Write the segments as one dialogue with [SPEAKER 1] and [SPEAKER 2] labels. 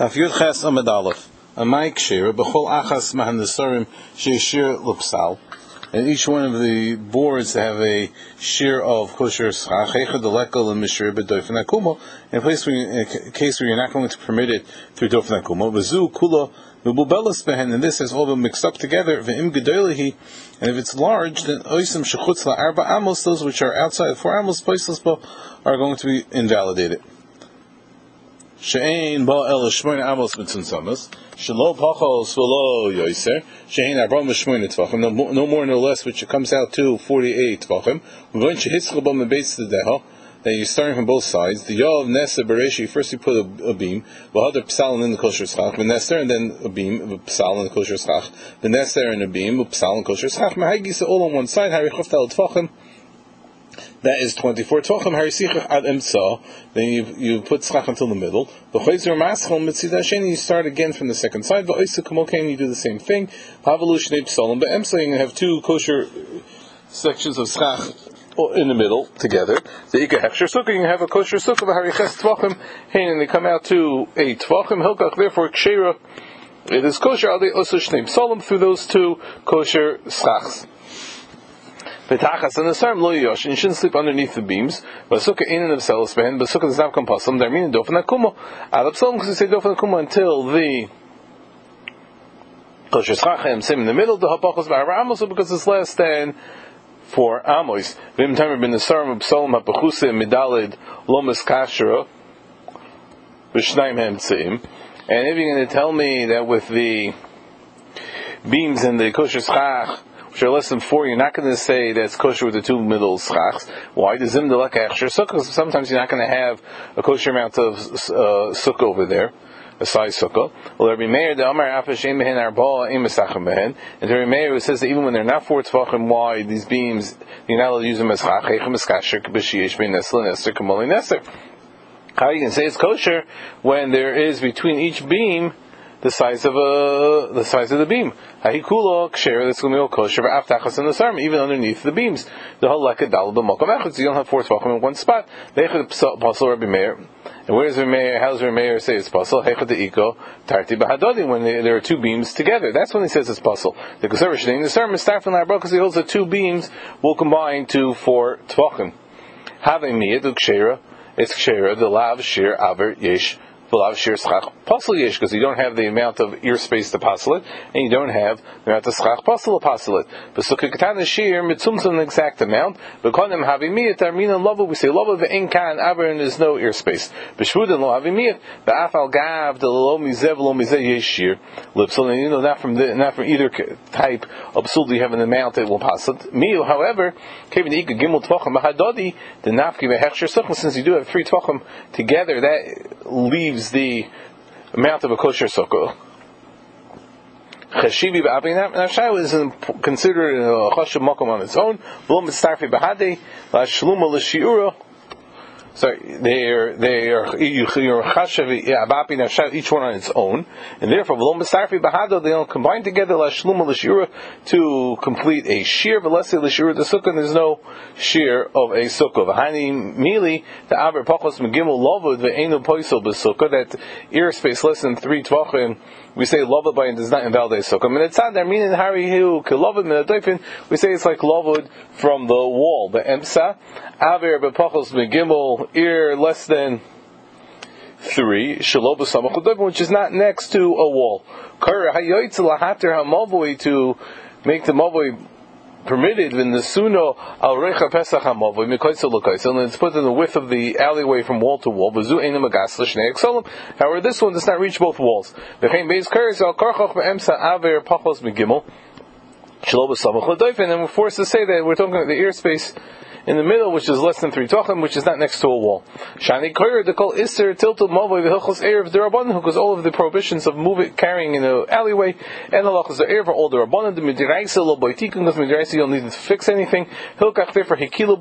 [SPEAKER 1] Daf Yud Ches Amid Aleph. A mic share, b'chol achas mahanesarim sheishir lupsal. And each one of the boards have a shear of kosher schach, echad delekel and mishir b'dofen akumo, in a place where, in a case where you're not going to permit it through dofen akumo. V'zu kula v'bubelas behen, and this has all been mixed up together, v'im gedolihi, and if it's large, then oisim shechutz la arba amos, those which are outside the four amos, placeless, are going to be invalidated. She'ein ba el shmoin amos mitzunsamas, shelo pachos velo yoiser, she'ein abram shmoin tvachim, no more no less, which comes out to 48 tvachim, when shehitzchel ba mebeitz deho, then you're starting from both sides. The yav nesa bereshi, first you put a, a beam, v'hadar psalin in the kosher schach, v'nester, and then a beam, psalin in the kosher schach, v'nester and a beam, psalin kosher schach, mahagisa all on one side, harichof tal tvachim, that is 24 tvachim harisichach ad emtsa. Then you you put tzchach until the middle. V'chayzer maschol mitzidah sheni. You start again from the second side. V'oisa kamokain. You do the same thing. Havalu shnei psalim. Be'emsa you have two kosher sections of tzchach in the middle together. The ika hechsher sukkah. You have a kosher sukkah v'hariches tvachim. And they come out to a tvachim hilkach. Therefore kshera. It is kosher. Adi osa shnei psalim through those two kosher tzchachs. Petachas and the sarm lo yosh, you shouldn't sleep underneath the beams. Basuka in and of selis behen, basuka does not come pasam. They're dofen akumo. Ad psalm because they say dofen akumo until the kosher schachem same in the middle. The hapachos ba'aramos because it's less than four amos. Vim tamer bin the sarm psalm hapachuse midalid lomis kashra b'shnaim hem And if you're going to tell me that with the beams and the kosher schach are less than four, you're not going to say that's kosher with the two middle schachs. Why? The zim sukkah. Sometimes you're not going to have a kosher amount of uh, sukkah over there a size sukkah. Well, Rabbi Meir, the Amar Afashem Behen Arba Im Mesachim Behen, and Rabbi Meir who says that even when they're not four tefachim wide, these beams you're not allowed to use them as chachechem as kasher b'shiyish ben. How you can say it's kosher when there is between each beam the size of a the size of the beam. Hahikulo ksher that's going be kosher aftachas in the sarm even underneath the beams. The whole leka dal b'mokom echad. You don't have four tvachim in one spot. Leichad pasal Rabbi Meir. And where does Rabbi Meir? How does Rabbi Meir say it's pasal? Heichad deiko tarti b'hadodi when there are two beams together. That's when he says it's pasal. The koser shneim the sarm is starting from because he holds that two beams will combine to four tvachim. Having miyad ukshera. It's kshera the lav shir aver yesh Because you don't have the amount of ear space to it, and you don't have the amount of schach pasel it. B'sukkah katana shir mitzumzum the exact amount, b'konim havimiyat armina lava, we say lava ve'en kan aber, and there's no ear space. B'shvudin lo havimiyat, ba'afal gav, the lo mizev lo mizev yesh shir, lipsul, and you know, not from the, not from either type of psul you have an amount that will it. Miu, however, kevin ika gimel tvachim b'hadodi, the nafki ve'hechshir sukkah, since you do have three tvachim together, that leaves the amount of a kosher sukkah. Chashivi ba'abinam. Now, Shai is considered a chashav makom on its own. Blum mitzarfi b'hadei, la shluma l'shiura. Sorry, they are they are each one on its own, and therefore they don't combine together to complete a shear. Let's l'shira the sukkah, there's no shear of a sukkah. V'hani mili the aber pachos megimel lovud ve'enu poisel b'sukkah that ear space less than three tvachim we say lovud and does not invalidate sukkah. And it's not there meaning hari hu kilovud min We say it's like lovud from the wall. The emsa aver bepachos megimel ear less than three which is not next to a wall. To make the mavoi permitted in the suno al recha pesach hamavoi mikoitzel lokaitzel, and it's put in the width of the alleyway from wall to wall. V'zu enim agas l'shnei exolim. However, this one does not reach both walls. V'chein beis karis al karchoch be'emsa aver pachos megimel. Shaloba samach and we're forced to say that we're talking about the ear space in the middle, which is less than three tachim, which is not next to a wall. Shani koyer the kol iser tiltul mavoi v'hilchos erev derabanan, because all of the prohibitions of moving carrying in an alleyway and halachos the erev are all derabanan. The midiraisa lo boitikum because midiraisa you don't need to fix anything. Hilkach for hikilu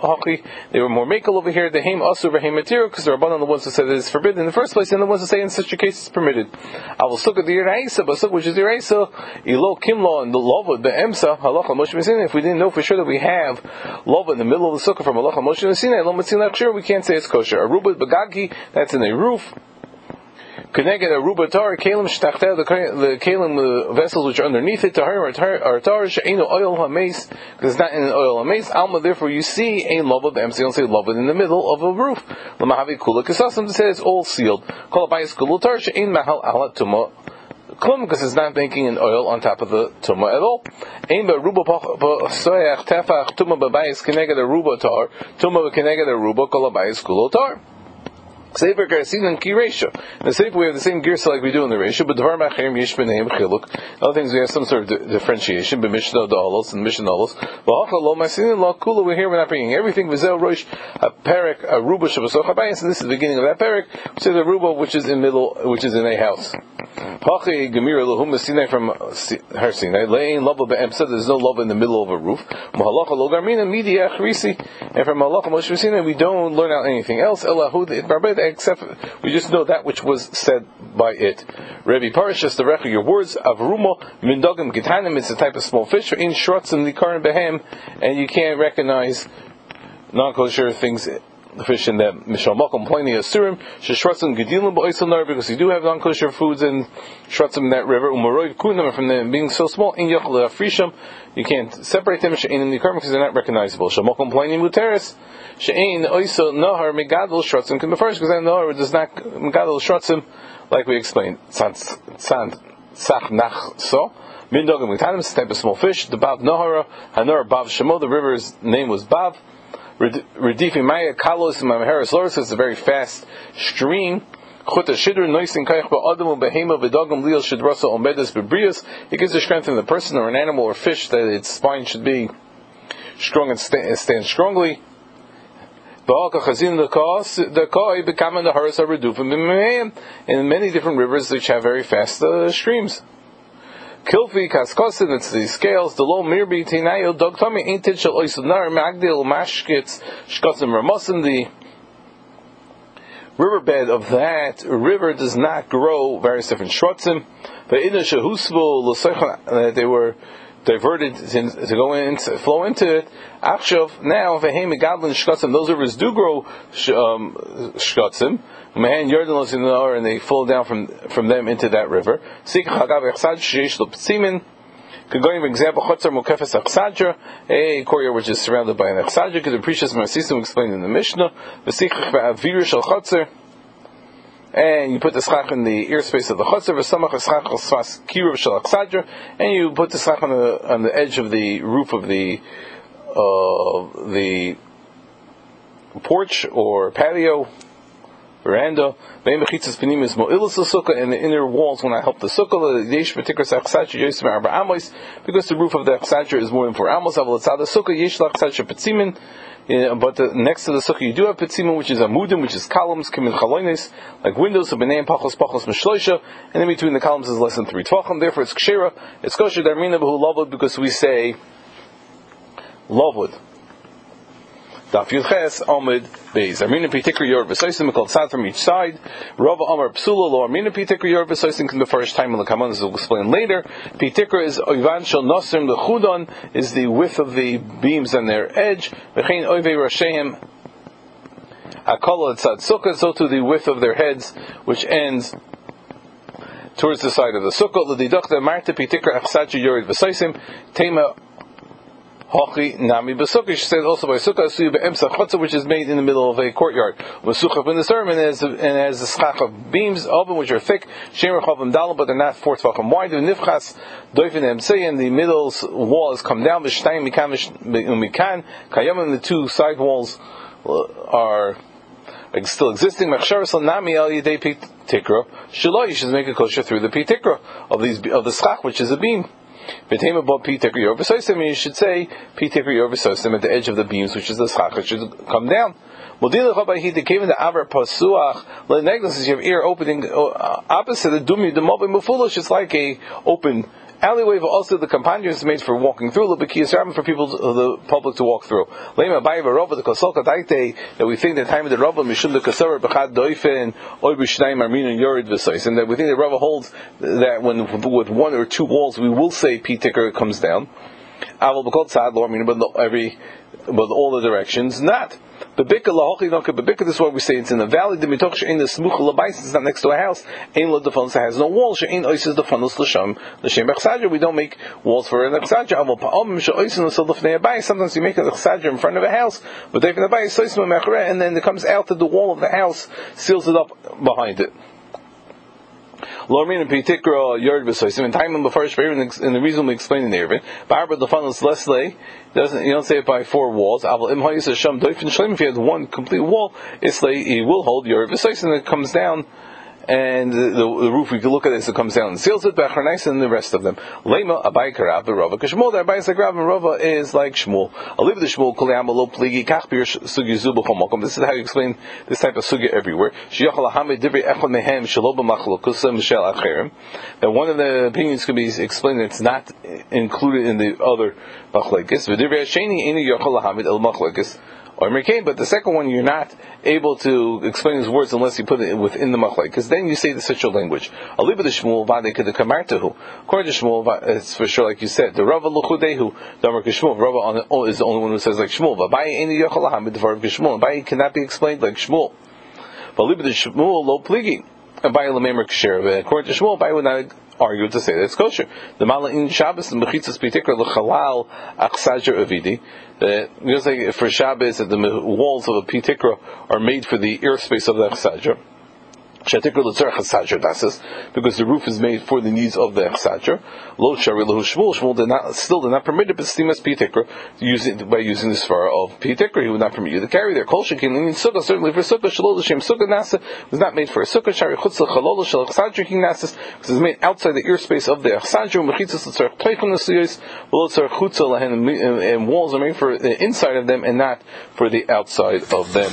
[SPEAKER 1] hachi. They were more makel over here. The haim asur v'haim material because the rabbanan the ones who said it is forbidden in the first place, and the ones who say in such a case it's permitted. I will look at the iraisa, but look which is the iraisa ilo kimlo and the lova the emsa halacha moshe If we didn't know for sure that we have lova in the middle of the sukkah from Allah Moshe Sinai, lo mitzin sure we can't say it's kosher. Aruba bagagi, that's in a roof. Connected a ruba tar, kalim shtachtel, the kalim the vessels which are underneath it, tahar or tar, she'enu oil hames, because it's not in an oil hames. Alma, therefore, you see a lava b'emsi, don't say lava in the middle of a roof. Lamahavi kula to say it's all sealed. Kol abayis kulul tar, she'en mahal alat tuma klum because it's not making an oil on top of the tuma at all. Ein ruba soyach tefach tuma b'bayis keneged a ruba tar, tuma keneged a ruba kol abayis kulul tar. Sefer Garsin and Kiresha. In the Sefer we have the same gears like we do in the ratio, but Dvar Machirim Yesh B'neim Chiluk. Other things we have some sort of differentiation, but Mishnah Dalos and Mishnah Dalos. V'acha Lo Masin Lo Kula, we're here, we're not bringing everything. V'zel Rosh, a Perek, a Ruba Shabbasoch Habayis, and this is the beginning of that Perek, which is a Ruba which is in middle, which is in a house. Hachi Gemira Lahum Sinai from uh, Har Sinai, Lein Lava Be'emsa, there's no love in the middle of a roof. Mahalacha Lo Garmina Media Achrisi, and from Mahalacha Moshe Sinai we don't learn out anything else. Elahu Barbet except we just know that which was said by it. Rabbi Parashas the record your words Avrumo Mindogim Gitanim it's a type of small fish in Shrotzim the current behem and you can't recognize non-kosher things the fish in them. Mishal Makom plenty of surim, Sheshratzim Gedilim Ba'isal because you do have non-kosher foods in Shratzim in that river, Umaroid Kunam, from them being so small, in Yachal Frisham, you can't separate them, in the because they're not recognizable. Shamakom plenty Muteris, She'in Oiso Nahar Megadol Shratzim can be first, because then Nahar does not Megadol Shratzim, like we explained. Sand, Sach Nach So. Mindogim Gitanim, it's a type of small fish. The Bav Nahara, Hanor Bav Shemo, the river's name was Bav. Redifi Maya Kalos Mamheres Loris is a very fast stream. Chuta Shidr Noisin Kaich Ba'adamu Behema V'dagam Liel Shidrasa Omedes Bebrius. It gives the strength in the person or an animal or fish that its spine should be strong and stand, stand strongly. In many different rivers which have very fast uh, streams. Kilfi kaskosin, it's the scales, the low mirbi tinayo dogtami aintit shel oisunar magdil mashkits shkosim ramosin, the riverbed of that river does not grow various different shrotzim, but in the shahusvo they were diverted to, go in, to flow into it. Akshav, now, vehem megadlin shkotzim, those rivers do grow um, shkotzim, Man Yordanos in the and they fall down from from them into that river. Sik chagav echsad sheish lo ptzimin. Could go for example, Chotzer Mukefes Achsadra, a courtyard which is surrounded by an Achsadra, because the Precious Marsisim explained in the Mishnah, V'sichach Ba'avir Shal Chotzer, and you put the schach in the ear space of the achsadra, and you put the schach on the on the edge of the roof of the uh, the porch or patio veranda. And the inner walls when I help the sukkah, because the roof of the achsatcha is more than four amos, aval the sukkah, yesh lachsatcha petzimin, Uh, but the, next to the sukkah you do have petzimin, which is amudim, which is columns, kimin chaloines, like windows, so beneim pachos pachos mishloisha, and in between the columns is less than three tvachim, therefore it's kshera, it's kosher darmina b'hu lavud, because we say lavud. Daf Yudches Amid Beis. Armina Pitikri Yor V'Soisim called Sad from each side. Rava Amar Psula Lo Armina Pitikri Yor V'Soisim can the first time in the Kaman, as we'll explain later. Pitikra is Oivan Shel Nosrim the Chudon is the width of the beams and their edge. V'chein Oive Rasheim Akala Tzad Sukkah, so to the width of their heads, which ends towards the side of the sukkah. L'didachta marta pitikra achsachi yorid v'saisim tema Hochi nami b'sukkah. She said also by sukkah suya be'emsa chotza, which is made in the middle of a courtyard. V'sukkah in the sermon and has the schach of beams oven which are thick. Shemer chavim dalam, but they're not four tvachim wide. Nifchas doifin emsei, and the middle wall has come down. V'shtayim mikan um, mikan kayamim. The two side walls uh, are still existing. Mechsharas nami al yedei pitikra. Shelo, you should make a kosher through the pitikra of these of the schach, which is a beam. You should say oversosim at the edge of the beams, which is the schach, it should come down. They came in the aver pasuach, you have ear opening, uh, opposite the dumi, the mobi mufulish, it's like a open alleyway, also the companions made for walking through, Lubikiyas for people, to, the public to walk through. Lema Baiva Rova, the Kosolka Daite, that we think the time of the Rava, Mishum the Kasar, Bechad Doifen, Oy Bishnaim, Armin, and Yorid Visais, and that we think the Rava holds that when with one or two walls we will say Pitikra comes down. Aval b'kol tzad lo meaning but every but all the directions not. Bebika lahochi no bebika. This is what we say. It's in the valley. The mitoch in the smuch labais. It's not next to a house. Ein lo defanos has no wall. She'in oises defanos l'sham l'shem bechsadra. We don't make walls for an echsadra. Aval pa'omim she'oisin l'sol l'fnei abayis. Sometimes you make an echsadra in front of a house, but they can abayis soisim and then it comes out to the wall of the house, seals it up behind it. Lormin and Pitikra Yard Besoisim and time before Shperim and the reason we explain in the Erevin. Barbara the funnel is less lay. Doesn't you don't say it by four walls. Aval Im Hayis Sham Doifin Shleim. If you had one complete wall, it's lay. He will hold Yard Besoisim and it comes down and the, the, roof we can look at this it comes down and seals it Becharnais and the rest of them. Lema Abai Karav Rava Kashmul. The Abai like Rav and Rava is like Shmuel. Aliv the Shmuel. Kolayam Lo Pligi Kach Bir Sugi Zubu Chomokom this is how you explain this type of sugi everywhere. Shiachal Hamid Divri Echel Mehem Shaloba Machlokusa Michel Acherim. That one of the opinions could be explained that it's not included in the other Machlekes V'Divri Hasheni Eni Yachal Hamid El Machlekes or Merkain, but the second one you're not able to explain his words unless you put it within the machlek, because then you say the such a language. Aliba the Shmuel vade kamartahu. According to Shmuel, it's for sure like you said. The Rava luchudehu, the Amar Shmuel. Rava oh, is the only one who says like Shmuel. Vabai any yochalahamid the of Shmuel. Vabai cannot be explained like Shmuel. But Aliba the Shmuel lo pligi. According to Shmuel, Abai would not argue to say that it's kosher. The Mala'in Shabbos and Mechitzas Pitikra l'chalal achsajer avidi. Just like for Shabbos, that the walls of a Pitikra are made for the airspace of the achsajer because the roof is made for the needs of the echsadra. Lo shari lahu shmuel. Shmuel did not, still did not permit it, but stimas pitikra, using, by using the svara of pitikra, he would not permit you to carry there. Kol shekin in sukkah, certainly for sukkah, shalol l'shem sukkah nasa, was not made for a sukkah, shari chutz l'chalol shal echsadra king nasis, because it's made outside the airspace of the echsadra, mechitzas l'tzarech pleichon l'suyos, v'lo tzarech chutza lahen, and walls are made for the inside of them and not for the outside of them.